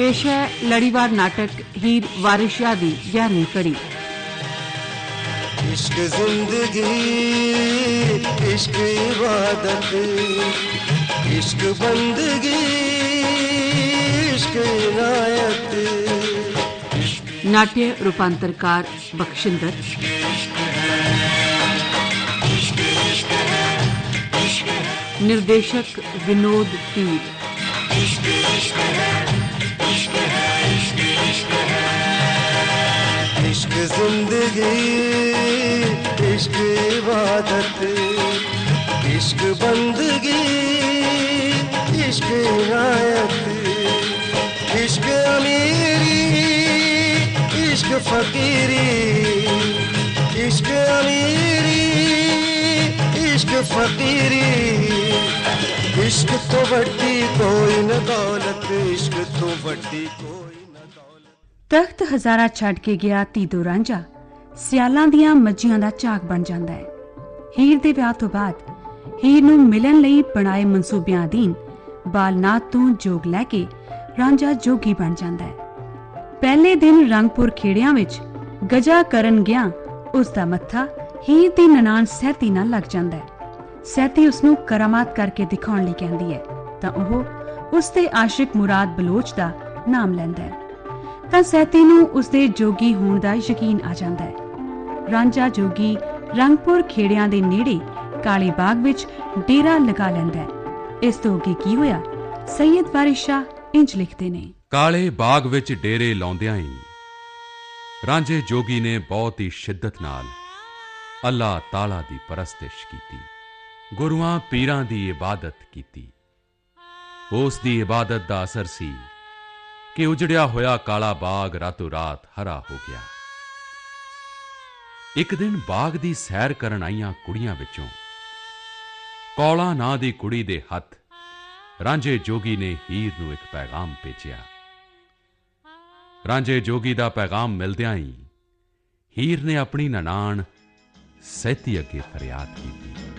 पेश है लड़ीवार नाटक हीर वारिश यादी ग्यारहवीं कड़ी। इश्क ज़िंदगी इश्क इबादत इश्क बंदगी इश्क इनायत। नाट्य रूपांतरकार बख्शिंदर निर्देशक विनोद पीर ज़िंदगी, इश्क इबादत, इश्क बंदगी, इश्क इनायत इश्क अमीरी, इश्क फकीरी, इश्क अमीरी, इश्क फकीरी। इश्क तो बड़ी कोई न दौलत, इश्क तो बड़ी कोई ਤਖਤ ਹਜ਼ਾਰਾ ਛੱਡ ਕੇ ਗਿਆ ਤੀਦੋ ਰਾਂਝਾ। ਸਿਆਲਾਂ ਦੀਆਂ ਮੱਝੀਆਂ ਦਾ ਝਾਕ ਬਣ ਜਾਂਦਾ ਹੈ। ਹੀਰ ਦੇ ਵਿਆਹ ਤੋਂ ਬਾਅਦ ਹੀਰ ਨੂੰ ਮਿਲਣ ਲਈ ਬਣਾਏ ਮਨਸੂਬਿਆਂ ਅਧੀਨ ਬਾਲਨਾਥ ਤੋਂ ਜੋਗ ਲੈ ਕੇ ਰਾਂਝਾ ਜੋਗੀ ਬਣ ਜਾਂਦਾ ਹੈ। ਪਹਿਲੇ ਦਿਨ ਰੰਗਪੁਰ ਖੇੜਿਆਂ ਵਿੱਚ ਗਜਾ ਕਰਨ ਗਿਆ ਉਸ ਦਾ ਮੱਥਾ ਹੀਰ ਦੀ ਨਨਾਣ ਸਹਿਤੀ ਨਾਲ ਲੱਗ ਜਾਂਦਾ ਹੈ। ਸਹਿਤੀ ਉਸ ਨੂੰ ਕਰਾਮਾਤ ਕਰਕੇ ਦਿਖਾਉਣ ਲਈ ਕਹਿੰਦੀ ਹੈ ਤਾਂ ਉਹ ਉਸ ਦੇ ਆਸ਼ਿਕ ਮੁਰਾਦ ਬਲੋਚ ਦਾ ਨਾਮ ਲੈਂਦਾ ਹੈ। ਤਾਂ ਸੈਤੀ ਨੂੰ ਉਸਦੇ ਜੋਗੀ ਹੋਣ ਦਾ ਯਕੀਨ ਆ ਜਾਂਦਾ ਹੈ। ਰਾਂਝਾ ਜੋਗੀ ਰੰਗਪੁਰ ਖੇੜਿਆਂ ਦੇ ਨੇੜੇ ਕਾਲੇ ਬਾਗ ਵਿੱਚ ਡੇਰਾ ਲਗਾ ਲੈਂਦਾ ਹੈ। ਇਸ ਤੋਂ ਅੱਗੇ ਕੀ ਹੋਇਆ? ਸੈਯਦ ਵਾਰਿਸ ਸ਼ਾਹ ਇੰਜ ਲਿਖਦੇ ਨੇ। ਕਾਲੇ ਬਾਗ ਵਿੱਚ ਡੇਰੇ ਲਾਉਂਦਿਆਂ ਹੀ ਰਾਂਝੇ ਜੋਗੀ ਨੇ ਬਹੁਤ ਹੀ ਸ਼ਿੱਦਤ ਨਾਲ ਅੱਲਾਹ ਤਾਲਾ ਦੀ ਪਰਸਤਿਸ਼ ਕੀਤੀ। ਗੁਰੂਆਂ ਪੀਰਾਂ ਦੀ ਇਬਾਦਤ ਕੀਤੀ। ਉਸ ਦੀ ਇਬਾਦਤ ਦਾ ਅਸਰ ਸੀ ਕਿ ਉਜੜਿਆ ਹੋਇਆ ਕਾਲਾ ਬਾਗ ਰਾਤੋਂ ਰਾਤ ਹਰਾ ਹੋ ਗਿਆ। ਇੱਕ ਦਿਨ ਬਾਗ ਦੀ ਸੈਰ ਕਰਨ ਆਈਆਂ ਕੁੜੀਆਂ ਵਿੱਚੋਂ ਕੌਲਾ ਨਾਂ ਦੀ ਕੁੜੀ ਦੇ ਹੱਥ ਰਾਂਝੇ ਜੋਗੀ ਨੇ ਹੀਰ ਨੂੰ ਇੱਕ ਪੈਗਾਮ ਭੇਜਿਆ। ਰਾਂਝੇ ਜੋਗੀ ਦਾ ਪੈਗਾਮ ਮਿਲਦਿਆਂ ਹੀ ਹੀਰ ਨੇ ਆਪਣੀ ਨਨਾਣ ਸੈਤੀ ਅੱਗੇ ਫਰਿਆਦ ਕੀਤੀ।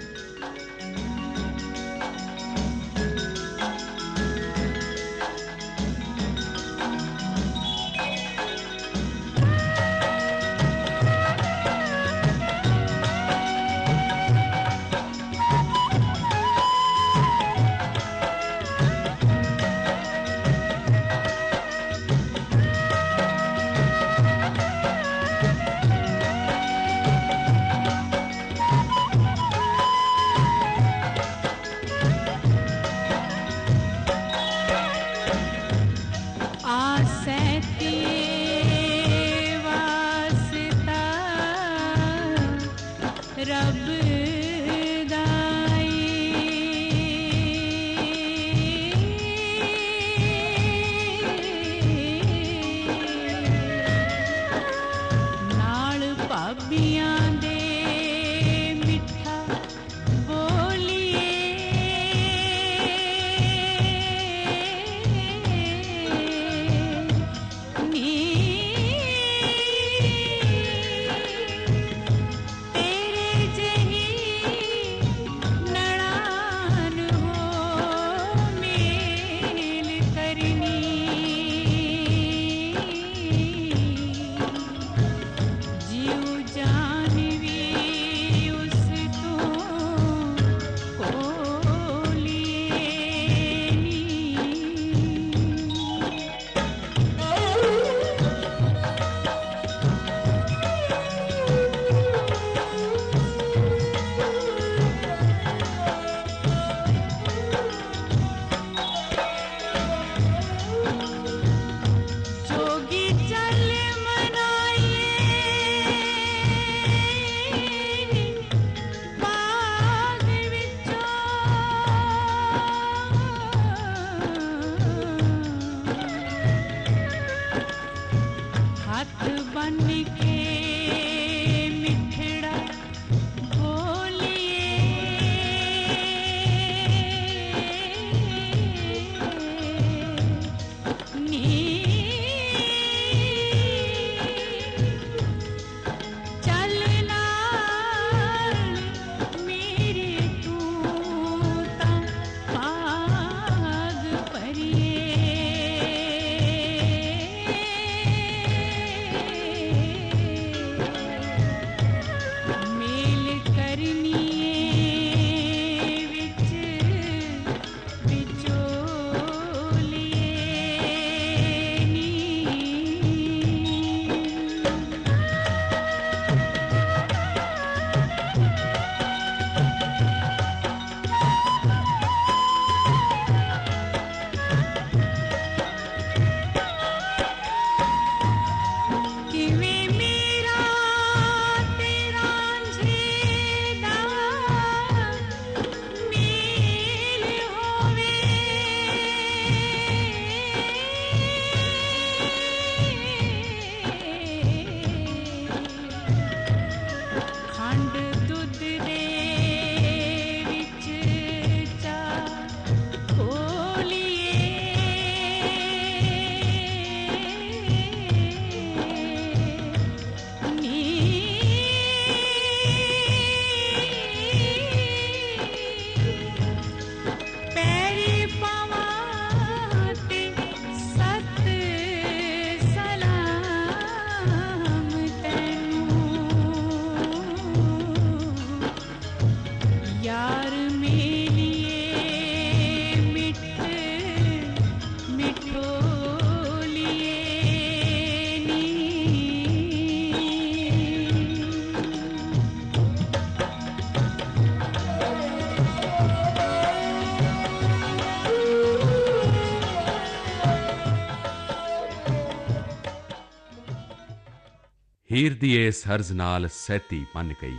ਹੀਰ ਦੀ ਇਸ ਹਰਜ਼ ਨਾਲ ਸਹਿਤੀ ਮੰਨ ਗਈ।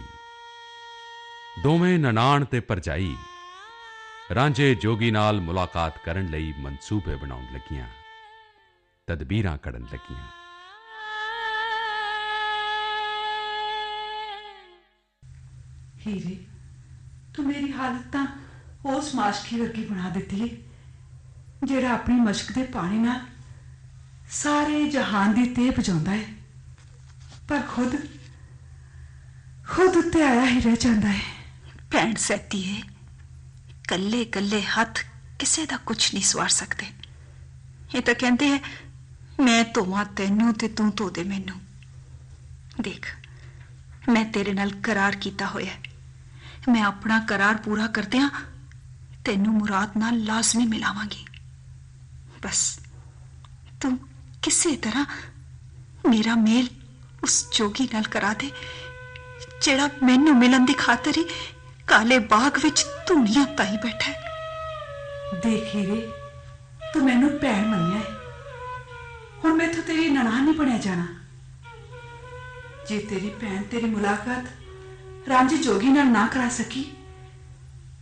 ਦੋਵੇਂ ਨਨਾਣ ਤੇ ਭਰਜਾਈ ਰਾਂਝੇ ਜੋਗੀ ਨਾਲ ਮੁਲਾਕਾਤ ਕਰਨ ਲਈ ਮਨਸੂਬੇ ਬਣਾਉਣ ਲੱਗੀਆਂ, ਤਦਬੀਰਾਂ ਕਰਨ ਲੱਗੀਆਂ। ਹੀਰੇ, ਤੂੰ ਮੇਰੀ ਹਾਲਤ ਤਾਂ ਉਸ ਮਾਸ਼ਕੀ ਵਰਗੀ ਬਣਾ ਦਿੱਤੀ ਹੈ ਜਿਹੜਾ ਆਪਣੀ ਮਸ਼ਕ ਦੇ ਪਾਣੀ ਨਾਲ ਸਾਰੇ ਜਹਾਨ ਦੀ ਤੇਹ ਬੁਝਾਉਂਦਾ ਹੈ ਪਰ ਖੁਦ ਖੁਦ ਉੱਤੇ ਆਇਆ ਹੀ ਰਹਿ ਜਾਂਦਾ ਹੈ। ਭੈਣ ਸੱਤੀਏ ਕੱਲੇ ਕੱਲੇ ਹੱਥ ਕਿਸੇ ਦਾ ਕੁਝ ਨਹੀਂ ਸਵਾਰ ਸਕਦੇ। ਇਹ ਤਾਂ ਕਹਿੰਦੇ ਹੈ, ਮੈਂ ਧੋਵਾਂ ਤੈਨੂੰ ਤੇ ਤੂੰ ਧੋ ਦੇ ਮੈਨੂੰ। ਦੇਖ, ਮੈਂ ਤੇਰੇ ਨਾਲ ਕਰਾਰ ਕੀਤਾ ਹੋਇਆ ਮੈਂ ਆਪਣਾ ਕਰਾਰ ਪੂਰਾ ਕਰਦਿਆਂ ਤੈਨੂੰ ਮੁਰਾਦ ਨਾਲ ਲਾਜ਼ਮੀ ਮਿਲਾਵਾਂਗੀ। ਬਸ, ਤੂੰ ਕਿਸੇ ਤਰ੍ਹਾਂ ਮੇਰਾ ਮੇਲ ਉਸ ਜੋਗੀ ਨਾਲ ਕਰਾ ਦੇ ਜਿਹੜਾ ਮੈਨੂੰ ਮਿਲਣ ਦੀ ਖਾਤਰ ਹੀ ਕਾਲੇ ਬਾਗ ਵਿੱਚ ਧੂਣੀਆਂ ਤਾਈ ਬੈਠਾ ਹੈ ਦੇਖ ਹੀਰੇ ਤੂੰ ਮੈਨੂੰ ਭੈਣ ਮੰਨਿਆ ਹੈ ਹੁਣ ਮੈਥੋਂ ਤੇਰੀ ਨਨਾਣ ਨਹੀਂ ਬਣਿਆ ਜਾਣਾ ਜੇ ਤੇਰੀ ਭੈਣ ਤੇਰੀ ਮੁਲਾਕਾਤ ਰਾਂਝੀ ਜੋਗੀ ਨਾਲ ਨਾ ਕਰਾ ਸਕੀ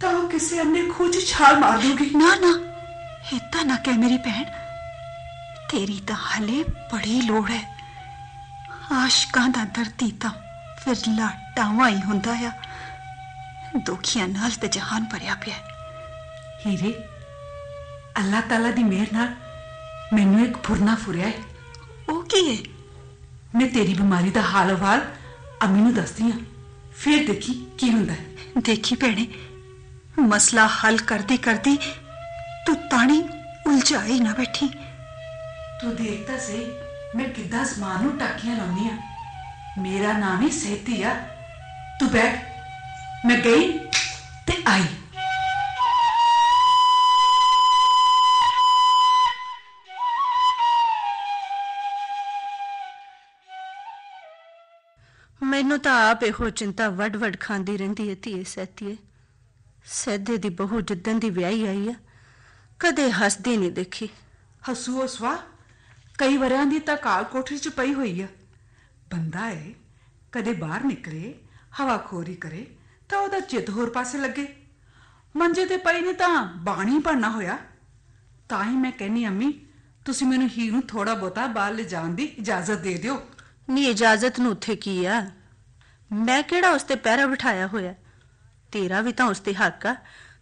ਤਾਂ ਉਹ ਕਿਸੇ ਅੰਨੇ 'ਚ ਛਾਲ ਮਾਰ ਦੂਗੀ ਨਾ ਨਾ ਏਦਾਂ ਨਾ ਕਹਿ ਮੇਰੀ ਭੈਣ ਤੇਰੀ ਤਾਂ ਹਲੇ ਬੜੀ ਲੋੜ ਹੈ ਆਸ਼ਕਾਂ ਦਾ ਦਰਦੀ ਤਾਂ ਫਿਰ ਲਾਟਾਵਾਂ ਹੀ ਹੁੰਦਾ ਆ। ਦੁਖੀਆਂ ਨਾਲ ਤੇ ਜਹਾਨ ਭਰਿਆ ਪਿਆ। ਹੀਰੇ ਅੱਲਾਹ ਤਾਲਾ ਦੀ ਮਿਹਰ ਨਾਲ ਮੈਨੂੰ ਇੱਕ ਫੁਰਨਾ ਫੁਰਿਆ ਹੈ। ਉਹ ਕੀ ਹੈ? ਮੈਂ ਤੇਰੀ ਬਿਮਾਰੀ ਦਾ ਹਾਲ ਹਵਾਲ ਅੰਮੀ ਨੂੰ ਦੱਸਦੀ ਹਾਂ। ਫਿਰ ਦੇਖੀ ਕੀ ਹੁੰਦਾ ਹੈ। ਦੇਖੀ ਭੈਣੇ ਮਸਲਾ ਹੱਲ ਕਰਦੀ ਕਰਦੀ ਤੂੰ ਤਾਣੀ ਉਲਝਾਈ ਨਾ ਬੈਠੀ। ਤੂੰ ਦੇਖਦਾ ਸਹੀ। ਮੈਂ ਕਿੱਦਾਂ ਸਮਾਨ ਨੂੰ ਟਾਕੀਆਂ ਲਾਉਣੀ ਆ? ਮੇਰਾ ਨਾਮ ਹੀ ਸਹਿਤੀ ਆ। ਤੂੰ ਬੈਠ। ਮੈਂ ਗਈ ਤੇ ਆਈ। ਮੈਨੂੰ ਤਾਂ ਆਪ ਇਹੋ ਚਿੰਤਾ ਵੱਡ ਵੱਡ ਖਾਂਦੀ ਰਹਿੰਦੀ ਹੈ ਧੀਏ ਸਹਿਤੀਏ ਸਹਿਦੇ ਦੀ ਬਹੂ ਜਿੱਦਣ ਦੀ ਵਿਆਹੀ ਆਈ ਆ ਕਦੇ ਹੱਸਦੀ ਨਹੀਂ ਦੇਖੀ। ਹਸੂ ਸਵਾ। ਕਈ ਵਰਿਆਂ ਦੀ ਤਾਂ ਕਾਲ ਕੋਠੀ 'ਚ ਪਈ ਹੋਈ ਆ। ਬੰਦਾ ਏ, ਕਦੇ ਬਾਹਰ ਨਿਕਲੇ, ਹਵਾ ਖੋਰੀ ਕਰੇ, ਤਾਂ ਉਹਦਾ ਚਿੱਤ ਹੋਰ ਪਾਸੇ ਲੱਗੇ। ਮੰਜੇ ਤੇ ਪਈ ਨੇ ਤਾਂ ਬਾਣੀ ਬਣਨਾ ਹੋਇਆ। ਤਾਂ ਹੀ ਮੈਂ ਕਹਿੰਨੀ ਅੰਮੀ, ਤੁਸੀਂ ਮੈਨੂੰ ਹੀਰ ਨੂੰ ਥੋੜਾ ਬਹੁਤਾ ਬਾਹਰ ਲੈ ਜਾਣ ਦੀ ਇਜਾਜ਼ਤ ਦੇ ਦਿਓ। ਨੀ, ਇਜਾਜ਼ਤ ਨੂੰ ਉੱਥੇ ਕੀ ਆ? ਮੈਂ ਕਿਹੜਾ ਉਸ ਤੇ ਪਹਿਰਾ ਬਿਠਾਇਆ ਹੋਇਆ? ਤੇਰਾ ਵੀ ਤਾਂ ਉਸ ਤੇ ਹੱਕ ਆ।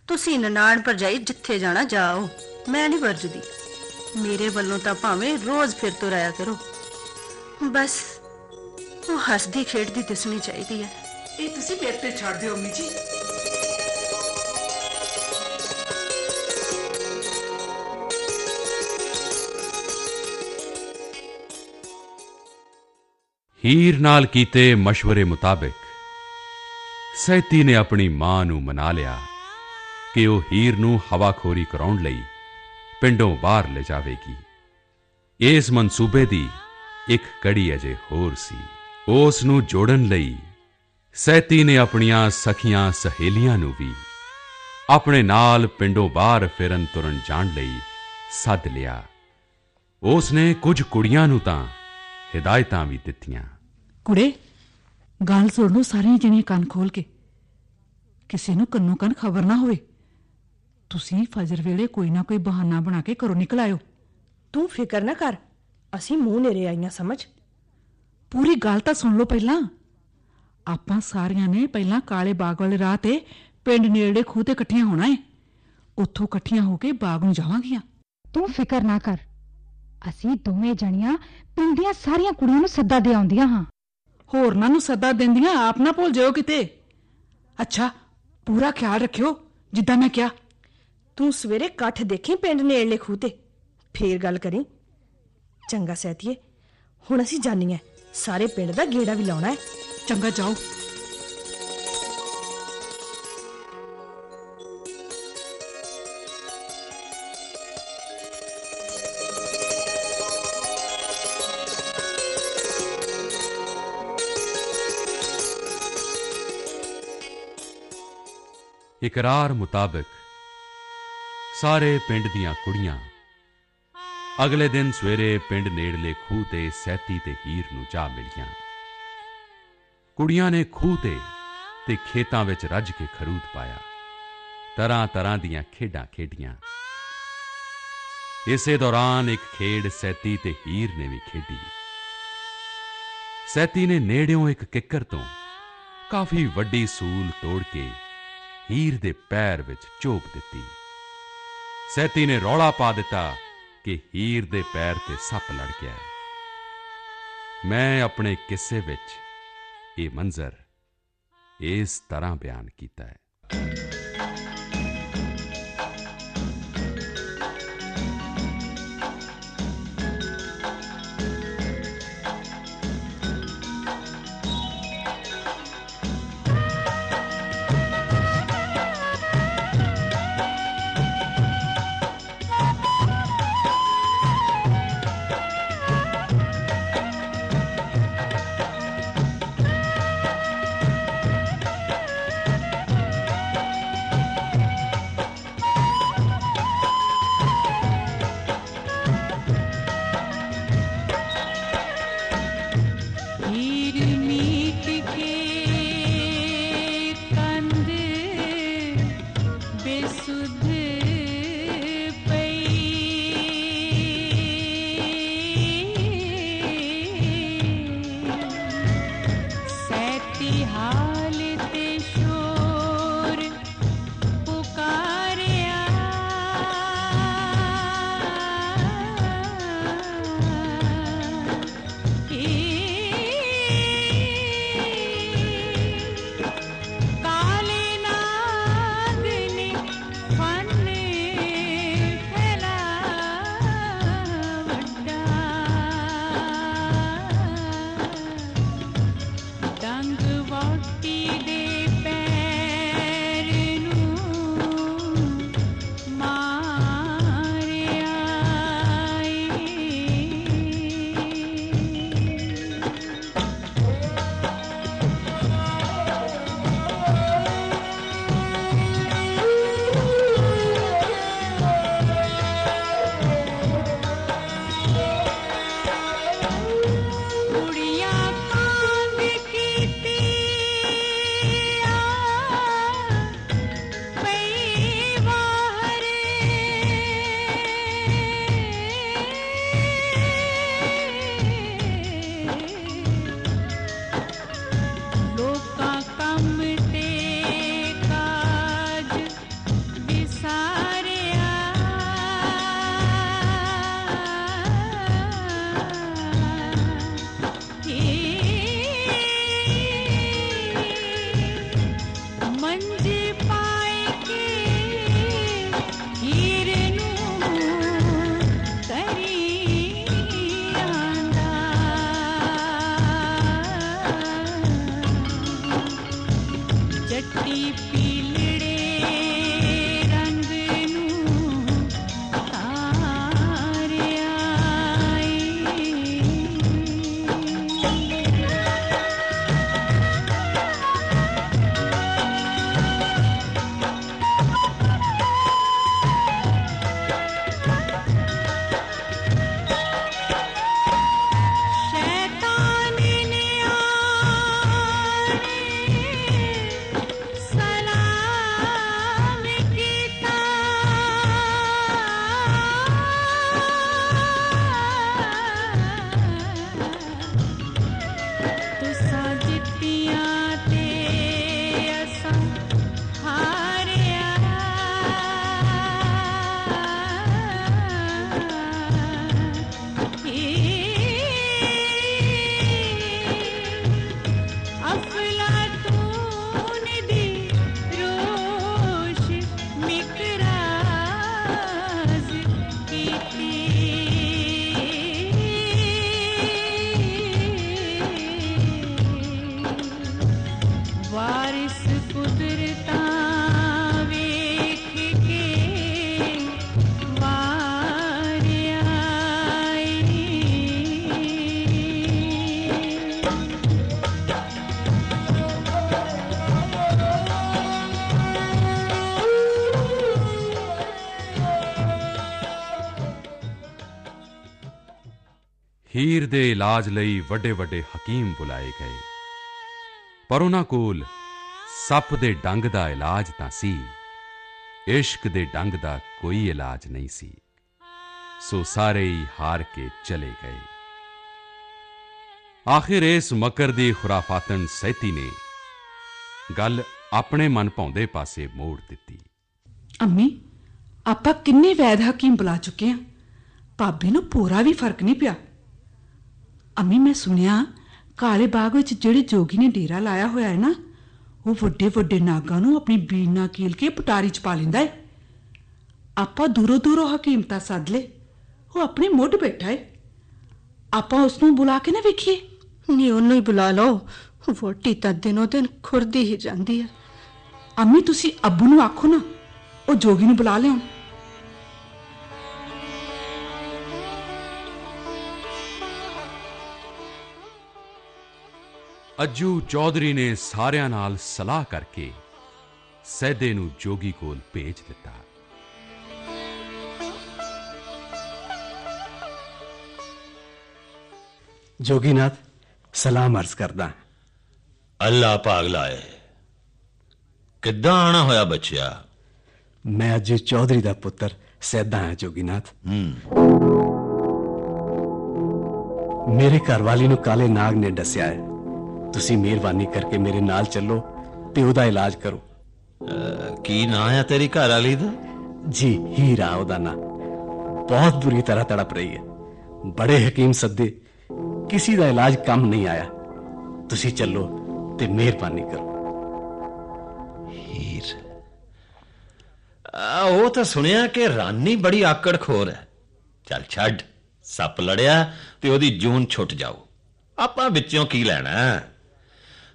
ਤੁਸੀਂ ਨਨਾਣ ਭਰਜਾਈ ਜਿੱਥੇ ਜਾਣਾ ਜਾਓ। ਮੈਂ ਨਹੀਂ ਵਰਜਦੀ। ਮੇਰੇ ਵੱਲੋਂ ਤਾਂ ਭਾਵੇਂ ਰੋਜ਼ ਫਿਰ ਤੁਰ ਆਇਆ ਕਰੋ। ਬਸ ਉਹ ਹੱਸਦੀ ਖੇਡਦੀ ਦਿਸਣੀ ਚਾਹੀਦੀ ਹੈ। ਇਹ ਤੁਸੀਂ ਮੇਰੇ ਤੇ ਛੱਡ ਦਿਓ ਅੰਮੀ ਜੀ। ਹੀਰ ਨਾਲ ਕੀਤੇ مشਵਰੇ ਮੁਤਾਬਕ ਸੈਤੀ ਨੇ ਆਪਣੀ ਮਾਂ ਨੂੰ ਮਨਾ ਲਿਆ ਕਿ ਉਹ ਹੀਰ ਨੂੰ ਹਵਾਖੋਰੀ ਕਰਾਉਣ ਲਈ ਪਿੰਡੋਂ ਬਾਹਰ ਲੈ ਜਾਵੇਗੀ ਇਸ ਮਨਸੂਬੇ ਦੀ ਇੱਕ ਕੜੀ ਅਜੇ ਹੋਰ ਸੀ। ਉਸ ਨੂੰ ਜੋੜਨ ਲਈ ਸੈਤੀ ਨੇ ਆਪਣੀਆਂ ਸਖੀਆਂ ਸਹੇਲੀਆਂ ਨੂੰ ਵੀ ਆਪਣੇ ਨਾਲ ਪਿੰਡੋਂ ਬਾਹਰ ਫਿਰਨ ਤੁਰਨ ਜਾਣ ਲਈ ਸੱਦ ਲਿਆ। ਉਸ ਨੇ ਕੁਝ ਕੁੜੀਆਂ ਨੂੰ ਤਾਂ ਹਿਦਾਇਤਾਂ ਵੀ ਦਿੱਤੀਆਂ। ਕੁੜੇ, ਗੱਲ ਸੁਣ ਲਓ ਸਾਰੀਆਂ ਜਣੀਆਂ ਕੰਨ ਖੋਲ ਕੇ। ਕਿਸੇ ਨੂੰ ਕੰਨੋਂ ਕੰਨ ਖਬਰ ਨਾ ਹੋਵੇ। ਤੁਸੀਂ ਫਜਰ ਵੇਲੇ ਕੋਈ ਨਾ ਕੋਈ ਬਹਾਨਾ ਬਣਾ ਕੇ ਘਰੋਂ ਨਿਕਲ ਆਇਓ। ਤੂੰ ਫਿਕਰ ਨਾ ਕਰ ਅਸੀਂ ਮੂੰਹ ਨੇੜੇ ਆਈਆਂ ਸਮਝ। ਪੂਰੀ ਗੱਲ ਤਾਂ ਸੁਣ ਲਓ ਪਹਿਲਾਂ। ਆਪਾਂ ਸਾਰੀਆਂ ਨੇ ਪਹਿਲਾਂ ਕਾਲੇ ਬਾਗ ਵਾਲੇ ਰਾਹ ਤੇ ਪਿੰਡ ਨੇੜੇ ਖੂਹ ਤੇ ਇਕੱਠੀਆਂ ਹੋਣਾ ਏ। ਉੱਥੋਂ ਇਕੱਠੀਆਂ ਹੋ ਕੇ ਬਾਗ ਨੂੰ ਜਾਵਾਂਗੀਆਂ। ਤੂੰ ਫਿਕਰ ਨਾ ਕਰ। ਅਸੀਂ ਦੋਵੇਂ ਜਣੀਆਂ ਪਿੰਡ ਦੀਆਂ ਸਾਰੀਆਂ ਕੁੜੀਆਂ ਨੂੰ ਸੱਦਾ ਦੇ ਆਉਂਦੀਆਂ ਹਾਂ। ਹੋਰਨਾਂ ਨੂੰ ਸੱਦਾ ਦਿੰਦੀਆਂ ਆਪ ਨਾ ਭੁੱਲ ਜਾਇਓ ਕਿਤੇ। ਅੱਛਾ ਪੂਰਾ ਖਿਆਲ ਰੱਖਿਓ ਜਿੱਦਾਂ ਮੈਂ ਕਿਹਾ। ਤੂੰ ਸਵੇਰੇ ਇਕੱਠ ਦੇਖੀ ਪਿੰਡ ਨੇੜਲੇ ਖੂਹ ਤੇ? ਫੇਰ ਗੱਲ ਕਰੀ। ਚੰਗਾ ਸਹਿਤੀਏ ਹੁਣ ਅਸੀਂ ਜਾਣੀਏ ਸਾਰੇ ਪਿੰਡ ਦਾ ਗੇੜਾ ਵੀ ਲਾਉਣਾ ਹੈ ਚੰਗਾ ਜਾਓ। ਇਕਰਾਰ ਮੁਤਾਬਕ ਸਾਰੇ ਪਿੰਡ ਦੀਆਂ ਕੁੜੀਆਂ। ਅਗਲੇ ਦਿਨ ਸਵੇਰੇ ਪਿੰਡ ਨੇੜਲੇ ਖੂਹ ਤੇ ਸੈਤੀ ਤੇ ਹੀਰ ਨੂੰ ਜਾ ਮਿਲੀਆਂ। ਕੁੜੀਆਂ ਨੇ ਖੂਹ ਤੇ ਤੇ ਖੇਤਾਂ ਵਿੱਚ ਰੱਜ ਕੇ ਖਰੂਦ ਪਾਇਆ। ਤਰ੍ਹਾਂ ਤਰ੍ਹਾਂ ਦੀਆਂ ਖੇਡਾਂ ਖੇਡੀਆਂ। ਇਸੇ ਦੌਰਾਨ ਇੱਕ ਖੇਡ ਸੈਤੀ ਤੇ ਹੀਰ ਨੇ ਵੀ ਖੇਡੀ। ਸੈਤੀ ਨੇ ਨੇੜਿਓਂ ਇੱਕ ਕਿੱਕਰ ਤੋਂ ਕਾਫੀ ਵੱਡੀ ਸੂਲ ਤੋੜ ਕੇ ਹੀਰ ਦੇ ਪੈਰ ਵਿੱਚ ਝੋਕ ਦਿੱਤੀ। ਸੈਤੀ ਨੇ ਰੌਲਾ ਪਾ ਦਿੱਤਾ ਕਿ ਹੀਰ ਦੇ ਪੈਰ ਤੇ ਸੱਪ ਲੜ ਗਿਆ। ਹੈ ਮੈਂ ਆਪਣੇ ਕਿੱਸੇ ਵਿੱਚ ਇਹ ਮੰਜ਼ਰ ਇਸ ਤਰ੍ਹਾਂ ਬਿਆਨ ਕੀਤਾ ਹੈ। ਹੀਰ ਦੇ ਇਲਾਜ ਲਈ ਵੱਡੇ ਵੱਡੇ ਹਕੀਮ ਬੁਲਾਏ ਗਏ। ਪਰ ਉਹਨਾਂ ਕੋਲ ਸੱਪ ਦੇ ਡੰਗ ਦਾ ਇਲਾਜ ਤਾਂ ਸੀ, ਇਸ਼ਕ ਦੇ ਡੰਗ ਦਾ ਕੋਈ ਇਲਾਜ ਨਹੀਂ ਸੀ। ਸੋ ਸਾਰੇ ਹੀ ਹਾਰ ਕੇ ਚਲੇ ਗਏ। ਆਖਿਰ ਇਸ ਮਕਰ ਦੀ ਖੁਰਾਫਾਤਨ ਸਹਿਤੀ ਨੇ ਗੱਲ ਆਪਣੇ ਮਨ ਭਾਉਂਦੇ ਪਾਸੇ ਮੋੜ ਦਿੱਤੀ। ਅੰਮੀ, ਆਪਾਂ ਕਿੰਨੇ ਵੈਦ ਹਕੀਮ ਬੁਲਾ ਚੁੱਕੇ ਆ। ਭਾਬੀ ਨੂੰ ਪੂਰਾ ਵੀ ਫ਼ਰਕ ਨਹੀਂ ਪਿਆ। ਅੰਮੀ ਮੈਂ ਸੁਣਿਆ ਕਾਲੇ ਬਾਗ ਵਿੱਚ ਜਿਹੜੇ ਜੋਗੀ ਨੇ ਡੇਰਾ ਲਾਇਆ ਹੋਇਆ ਹੈ ਨਾ ਉਹ ਵੱਡੇ ਵੱਡੇ ਨਾਗਾਂ ਨੂੰ ਆਪਣੀ ਬੀਨ ਕੀਲ ਕੇ ਪਟਾਰੀ ਚ ਪਾ ਲੈਂਦਾ ਹੈ। ਆਪਾਂ ਦੂਰੋਂ ਦੂਰੋਂ ਹਕੀਮ ਤਾਂ ਸੱਦ ਲੈ ਉਹ ਆਪਣੇ ਮੁੱਢ ਬੈਠਾ ਹੈ। ਆਪਾਂ ਉਸ ਨੂੰ ਬੁਲਾ ਕੇ ਨਾ ਵੇਖੀਏ। ਨਹੀਂ ਉਹਨੂੰ ਹੀ ਬੁਲਾ ਲਓ। ਵੋਟੀ ਤਾਂ ਦਿਨੋ ਦਿਨ ਖੁਰਦੀ ਹੀ ਜਾਂਦੀ ਹੈ। ਅੰਮੀ ਤੁਸੀਂ ਅੱਬੂ ਨੂੰ ਆਖੋ ਨਾ ਉਹ ਜੋਗੀ ਨੂੰ ਬੁਲਾ ਲਿਆਉਣ। ਅੱਜੂ ਚੌਧਰੀ ਨੇ ਸਾਰਿਆਂ ਨਾਲ ਸਲਾਹ ਕਰਕੇ ਸੈਦੇ ਨੂੰ ਜੋਗੀ ਕੋਲ ਭੇਜ ਦਿੱਤਾ। ਜੋਗੀਨਾਥ ਸਲਾਮ ਅਰਜ਼ ਕਰਦਾ ਅੱਲਾ ਭਾਗ ਲਾਏ। ਕਿੱਦਾਂ ਆਣਾ ਹੋਇਆ ਬੱਚਿਆ? ਮੈਂ ਅੱਜ ਚੌਧਰੀ ਦਾ ਪੁੱਤਰ ਸੈਦਾ ਹਾਂ ਜੋਗੀਨਾਥ। ਮੇਰੇ ਘਰਵਾਲੀ ਨੂੰ ਕਾਲੇ ਨਾਗ ਨੇ ਦੱਸਿਆ ਹੈ। ਤੁਸੀਂ ਮਿਹਰਬਾਨੀ ਕਰਕੇ ਮੇਰੇ ਨਾਲ ਚੱਲੋ ਤੇ ਉਹਦਾ ਇਲਾਜ ਕਰੋ ਅਹ, ਕੀ ਨਾਂ ਹੈ ਤੇਰੀ ਘਰ ਵਾਲੀ ਦਾ ਜੀ ਹੀਰਾ ਉਹਦਾ ਨਾਂ ਬਹੁਤ ਬੁਰੀ ਤਰ੍ਹਾਂ ਤੜਪ ਰਹੀ ਹੈ ਬੜੇ ਹਕੀਮ ਸੱਦੇ ਕਿਸੇ ਦਾ ਇਲਾਜ ਕੰਮ ਨਹੀਂ ਆਇਆ ਤੁਸੀਂ ਚੱਲੋ ਤੇ ਮਿਹਰਬਾਨੀ ਕਰੋ ਹੀਰ ਆ ਉਹ ਤਾਂ ਸੁਣਿਆ ਕਿ ਰਾਨੀ ਬੜੀ ਆਕੜ ਖੋਰ ਹੈ ਚੱਲ ਛੱਡ ਸੱਪ ਲੜਿਆ ਤੇ ਉਹਦੀ ਜੂਨ ਛੁੱਟ ਜਾਓ ਆਪਾਂ ਵਿੱਚੋਂ ਕੀ ਲੈਣਾ ਹੈ?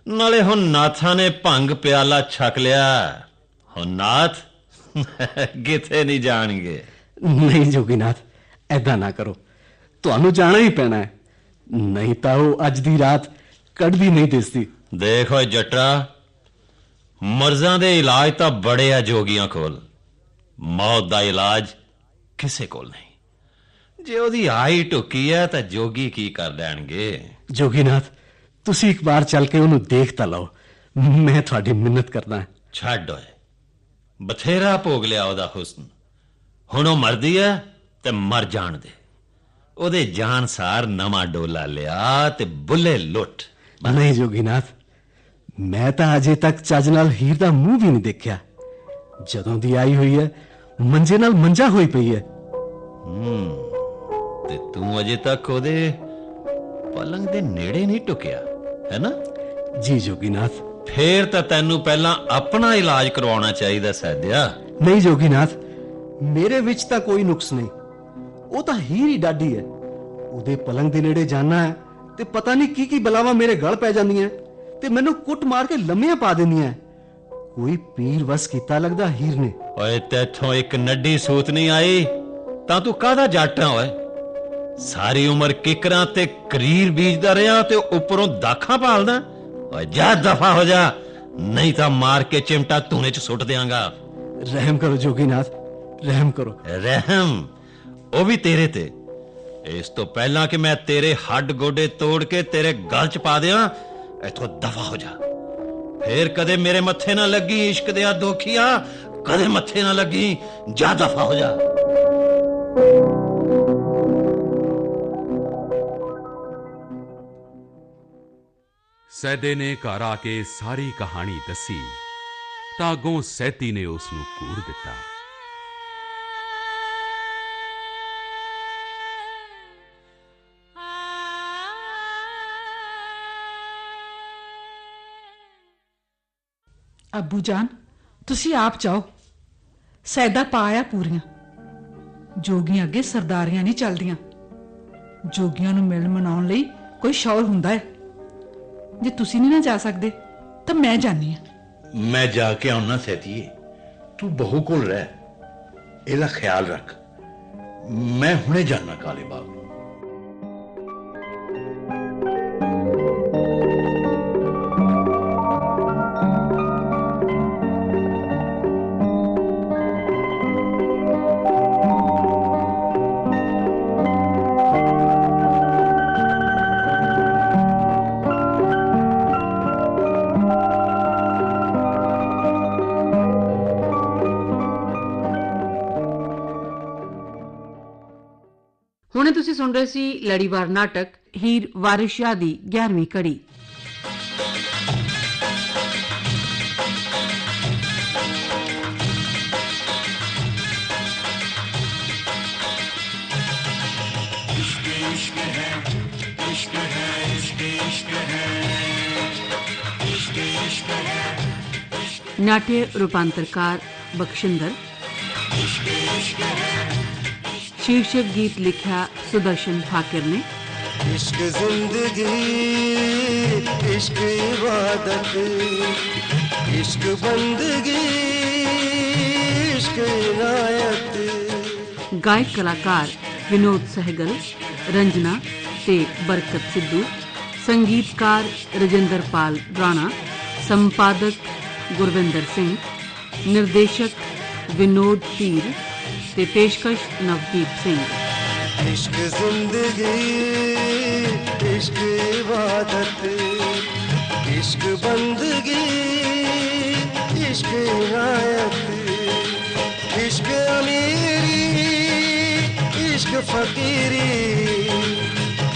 ਨਾਲੇ ਹੁਣ ਨਾਥਾਂ ਨੇ ਭੰਗ ਪਿਆਲਾ ਛਕ ਲਿਆ। ਹੁਣ ਨਾਥ ਕਿਥੇ ਨਹੀਂ ਜਾਣਗੇ? ਨਹੀਂ ਜੋਗੀਨਾਥ ਐਦਾਂ ਨਾ ਕਰੋ। ਤੁਹਾਨੂੰ ਜਾਣਾ ਹੀ ਪੈਣਾ ਹੈ। ਨਹੀਂ ਤਾਂ ਉਹ ਅੱਜ ਦੀ ਰਾਤ ਕੱਢਦੀ ਨਹੀਂ ਦਿਸਦੀ। ਦੇਖ ਜੱਟਾ ਮਰਜ਼ਾਂ ਦੇ ਇਲਾਜ ਤਾਂ ਬੜੇ ਆ ਜੋਗੀਆਂ ਕੋਲ। ਮੌਤ ਦਾ ਇਲਾਜ ਕਿਸੇ ਕੋਲ ਨਹੀਂ। ਜੇ ਉਹਦੀ ਆਈ ਢੁੱਕੀ ਹੈ ਤਾਂ ਜੋਗੀ ਕੀ ਕਰ ਦੇਣਗੇ ਜੋਗੀਨਾਥ ਤੁਸੀਂ ਇੱਕ ਵਾਰ ਚੱਲ ਕੇ ਉਹਨੂੰ ਦੇਖ ਤਾਂ ਲਓ। ਮੈਂ ਤੁਹਾਡੀ ਮਿੰਨਤ ਕਰਦਾ ਹਾਂ। ਛੱਡ ਓਏ। ਬਥੇਰਾ ਭੋਗ ਲਿਆ ਉਹਦਾ ਹੁਸਨ। ਹੁਣ ਉਹ ਮਰਦੀ ਹੈ ਤੇ ਮਰ ਜਾਣ ਦੇ। ਉਹਦੇ ਜਾਨ ਸਾਰ ਨਵਾਂ ਡੋਲਾ ਲਿਆ ਤੇ ਬੁੱਲੇ ਲੁੱਟ। ਨਹੀਂ ਜੋਗੀਨਾਥ ਮੈਂ ਤਾਂ ਅਜੇ ਤੱਕ ਚੱਜ ਨਾਲ ਹੀਰ ਦਾ ਮੂੰਹ ਵੀ ਨਹੀਂ ਦੇਖਿਆ। ਜਦੋਂ ਦੀ ਆਈ ਹੋਈ ਹੈ ਮੰਜੇ ਨਾਲ ਮੰਜਾ ਹੋਈ ਪਈ ਹੈ ਤੇ ਤੂੰ ਅਜੇ ਤੱਕ ਉਹਦੇ ਪਲੰਗ ਦੇ ਨੇੜੇ ਨਹੀਂ ਟੁਕਿਆ। ਹੈ ਨਾ? ਜੀ ਜੋਗੀਨਾਥ। ਫੇਰ ਤਾਂ ਤੈਨੂੰ ਪਹਿਲਾਂ ਆਪਣਾ ਇਲਾਜ ਕਰਵਾਉਣਾ ਚਾਹੀਦਾ ਸੈਦਿਆ ਨਹੀਂ ਜੋਗੀਨਾਥ ਮੇਰੇ ਵਿੱਚ ਤਾਂ ਕੋਈ ਨੁਕਸ ਨਹੀਂ। ਉਹ ਤਾਂ ਹੀਰ ਡਾਡੀ ਹੈ। ਉਹਦੇ ਪਲੰਗ ਦੇ ਨੇੜੇ ਜਾਣਾ ਹੈ ਤੇ ਪਤਾ ਨਹੀਂ ਕੀ ਕੀ ਬਲਾਵਾਂ ਮੇਰੇ ਗਲ ਪੈ ਜਾਂਦੀਆਂ ਤੇ ਮੈਨੂੰ ਕੁੱਟ ਮਾਰ ਕੇ ਲੰਮੀਆਂ ਪਾ ਦਿੰਦੀਆਂ ਕੋਈ ਪੀਰ ਵਸ ਕੀਤਾ ਲੱਗਦਾ ਹੀਰ ਨੇ। ਓਏ ਤੇਥੋਂ ਇੱਕ ਨੱਡੀ ਸੂਤ ਨਹੀਂ ਆਈ ਤਾਂ ਤੂੰ ਕਾਹਦਾ ਜਾਟਾਂ ਓਏ? ਸਾਰੀ ਉਮਰ ਕਿਕਰਾਂ ਤੇ ਕਰੀਰ ਬੀਜਦਾ ਰਿਹਾ ਤੇ ਉੱਪਰੋਂ ਦਾਖਾਂ ਪਾਲਦਾ ਓਏ ਜਾ ਦਫਾ ਹੋ ਜਾ। ਨਹੀਂ ਤਾਂ ਮਾਰ ਕੇ ਚਿਮਟਾ ਧੂਨੇ ਚ ਸੁੱਟ ਦਿਆਂਗਾ। ਰਹਿਮ ਕਰੋ ਜੋਗੀਨਾਥ ਰਹਿਮ ਕਰੋ। ਰਹਿਮ ਉਹ ਵੀ ਤੇਰੇ ਤੇ। ਇਸ ਤੋਂ ਪਹਿਲਾਂ ਕਿ ਮੈਂ ਤੇਰੇ ਹੱਡ ਗੋਡੇ ਤੋੜ ਕੇ ਤੇਰੇ ਗਲ ਚ ਪਾ ਦਿਆਂ ਇਥੋਂ ਦਫਾ ਹੋ ਜਾ। ਫੇਰ ਕਦੇ ਮੇਰੇ ਮੱਥੇ ਨਾ ਲੱਗੀ ਇਸ਼ਕ ਦੇ ਆ ਦੋਖੀਆ ਕਦੇ ਮੱਥੇ ਨਾ ਲੱਗੀ ਜਾ ਦਫਾ ਹੋ ਜਾ। ਸੈਦੇ ਨੇ ਘਰ ਆ ਕੇ ਸਾਰੀ ਕਹਾਣੀ ਦੱਸੀ, ਤਾਂ ਅੱਗੋਂ ਸੈਤੀ ਨੇ ਉਸ ਨੂੰ ਘੂਰ ਦਿੱਤਾ। ਅੱਬੂ ਜਾਨ, ਤੁਸੀਂ ਆਪ ਜਾਓ। ਸੈਦਾ ਪਾਇਆ ਪੂਰੀਆਂ। ਜੋਗੀਆਂ ਅੱਗੇ ਸਰਦਾਰੀਆਂ ਨਹੀਂ ਚੱਲਦੀਆਂ। ਜੋਗੀਆਂ ਨੂੰ ਮਿਲ ਮਨਾਉਣ ਲਈ ਕੋਈ ਸ਼ੌਰ ਹੁੰਦਾ ਹੈ। ਜੇ ਤੁਸੀਂ ਨਹੀਂ ਨਾ ਜਾ ਸਕਦੇ, ਤਾਂ ਮੈਂ ਜਾਣੀ ਆ ਮੈਂ ਜਾ ਕੇ ਆਉਣਾ ਸੈਤੀਏ ਤੂੰ ਬਹੂ ਕੋਲ ਰਹਿ, ਇਹਦਾ ਖਿਆਲ ਰੱਖ। ਮੈਂ ਹੁਣੇ ਜਾਣਾ ਕਾਲੇ ਬਾਗ ਹੁਣੇ ਤੁਸੀਂ ਸੁਣ ਰਹੇ ਸੀ ਲੜੀਵਾਰ ਨਾਟਕ ਹੀਰ ਵਾਰਿਸ ਸ਼ਾਹ ਦੀ 11ਵੀਂ ਕੜੀ ਨਾਟਯ ਰੂਪਾਂਤਰਕਾਰ ਬਖਸ਼ਿੰਦਰ शीर्षक गीत लिखा सुदर्शन ठाकिर ने। इश्क ज़िंदगी इश्क इबादत इश्क बंदगी इश्क इनायत। गायक कलाकार विनोद सहगल रंजना ते बरकत सिद्धू संगीतकार रजेंद्र पाल राणा संपादक गुरविंदर सिंह निर्देशक विनोद तीर ਤੇ ਪੇਸ਼ਕਸ਼ ਨਵਦੀਪ ਸਿੰਘ। ਇਸ਼ਕ ਜ਼ਿੰਦਗੀ, ਇਸ਼ਕ ਇਬਾਦਤ, ਇਸ਼ਕ ਬੰਦਗੀ, ਇਸ਼ਕ ਰਾਇਤ ਇਸ਼ਕ ਅਮੀਰੀ, ਇਸ਼ਕ ਫਕੀਰੀ,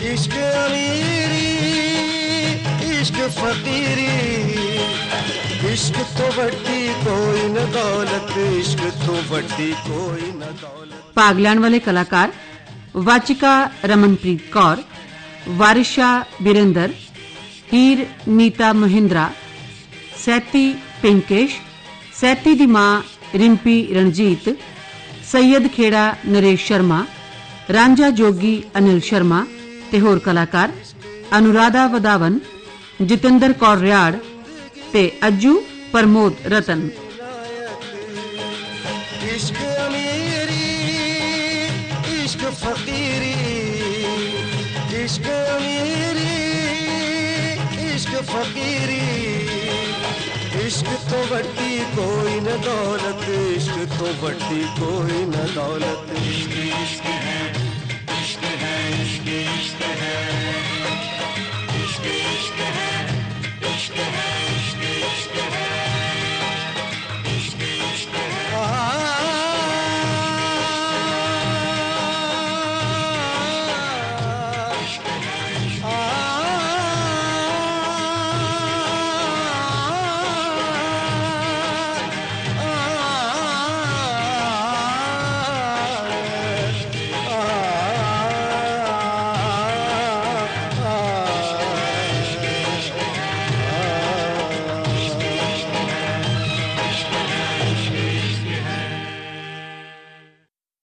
ਇਸ਼ਕ ਅਮੀਰੀ, ਇਸ਼ਕ ਫਕੀਰੀ, ਇਸ਼ਕ ਤੋਂ ਵੱਡੀ ਕੋਈ ਨਾ ਦੌਲਤ, ਇਸ਼ਕ ਤੋਂ ਵੱਡੀ ਕੋਈ ਨਾ ਦੌਲਤ। ਭਾਗ ਲੈਣ ਵਾਲੇ ਕਲਾਕਾਰ ਵਾਚਿਕਾ ਰਮਨਪ੍ਰੀਤ ਕੌਰ, ਵਾਰਿਸ਼ਾ ਬਿਰਿੰਦਰ, ਹੀਰ ਨੀਤਾ ਮਹਿੰਦਰਾ, ਸੈਤੀ ਪਿੰਕੇਸ਼, ਸੈਤੀ ਦੀ ਮਾਂ ਰਿੰਪੀ ਰਣਜੀਤ ਸੈਦ ਖੇੜਾ ਨਰੇਸ਼ ਸ਼ਰਮਾ, ਰਾਂਝਾ ਜੋਗੀ ਅਨਿਲ ਸ਼ਰਮਾ ਤੇ ਹੋਰ ਕਲਾਕਾਰ ਅਨੁਰਾਧਾ ਵਦਾਵਨ, ਜਤਿੰਦਰ ਕੌਰ ਰਿਆੜ ਤੇ ਅੱਜੂ ਪ੍ਰਮੋਦ ਰਤਨ। इश्क अमीरी इश्क फकीरी इश्क अमीरी इश्क फकीरी इश्क तो वड्डी कोई न दौलत इश्क तो वड्डी कोई न दौलत इश्क इश्क है इश्क है इश्क इश्क है इश्क इश्क है इश्क है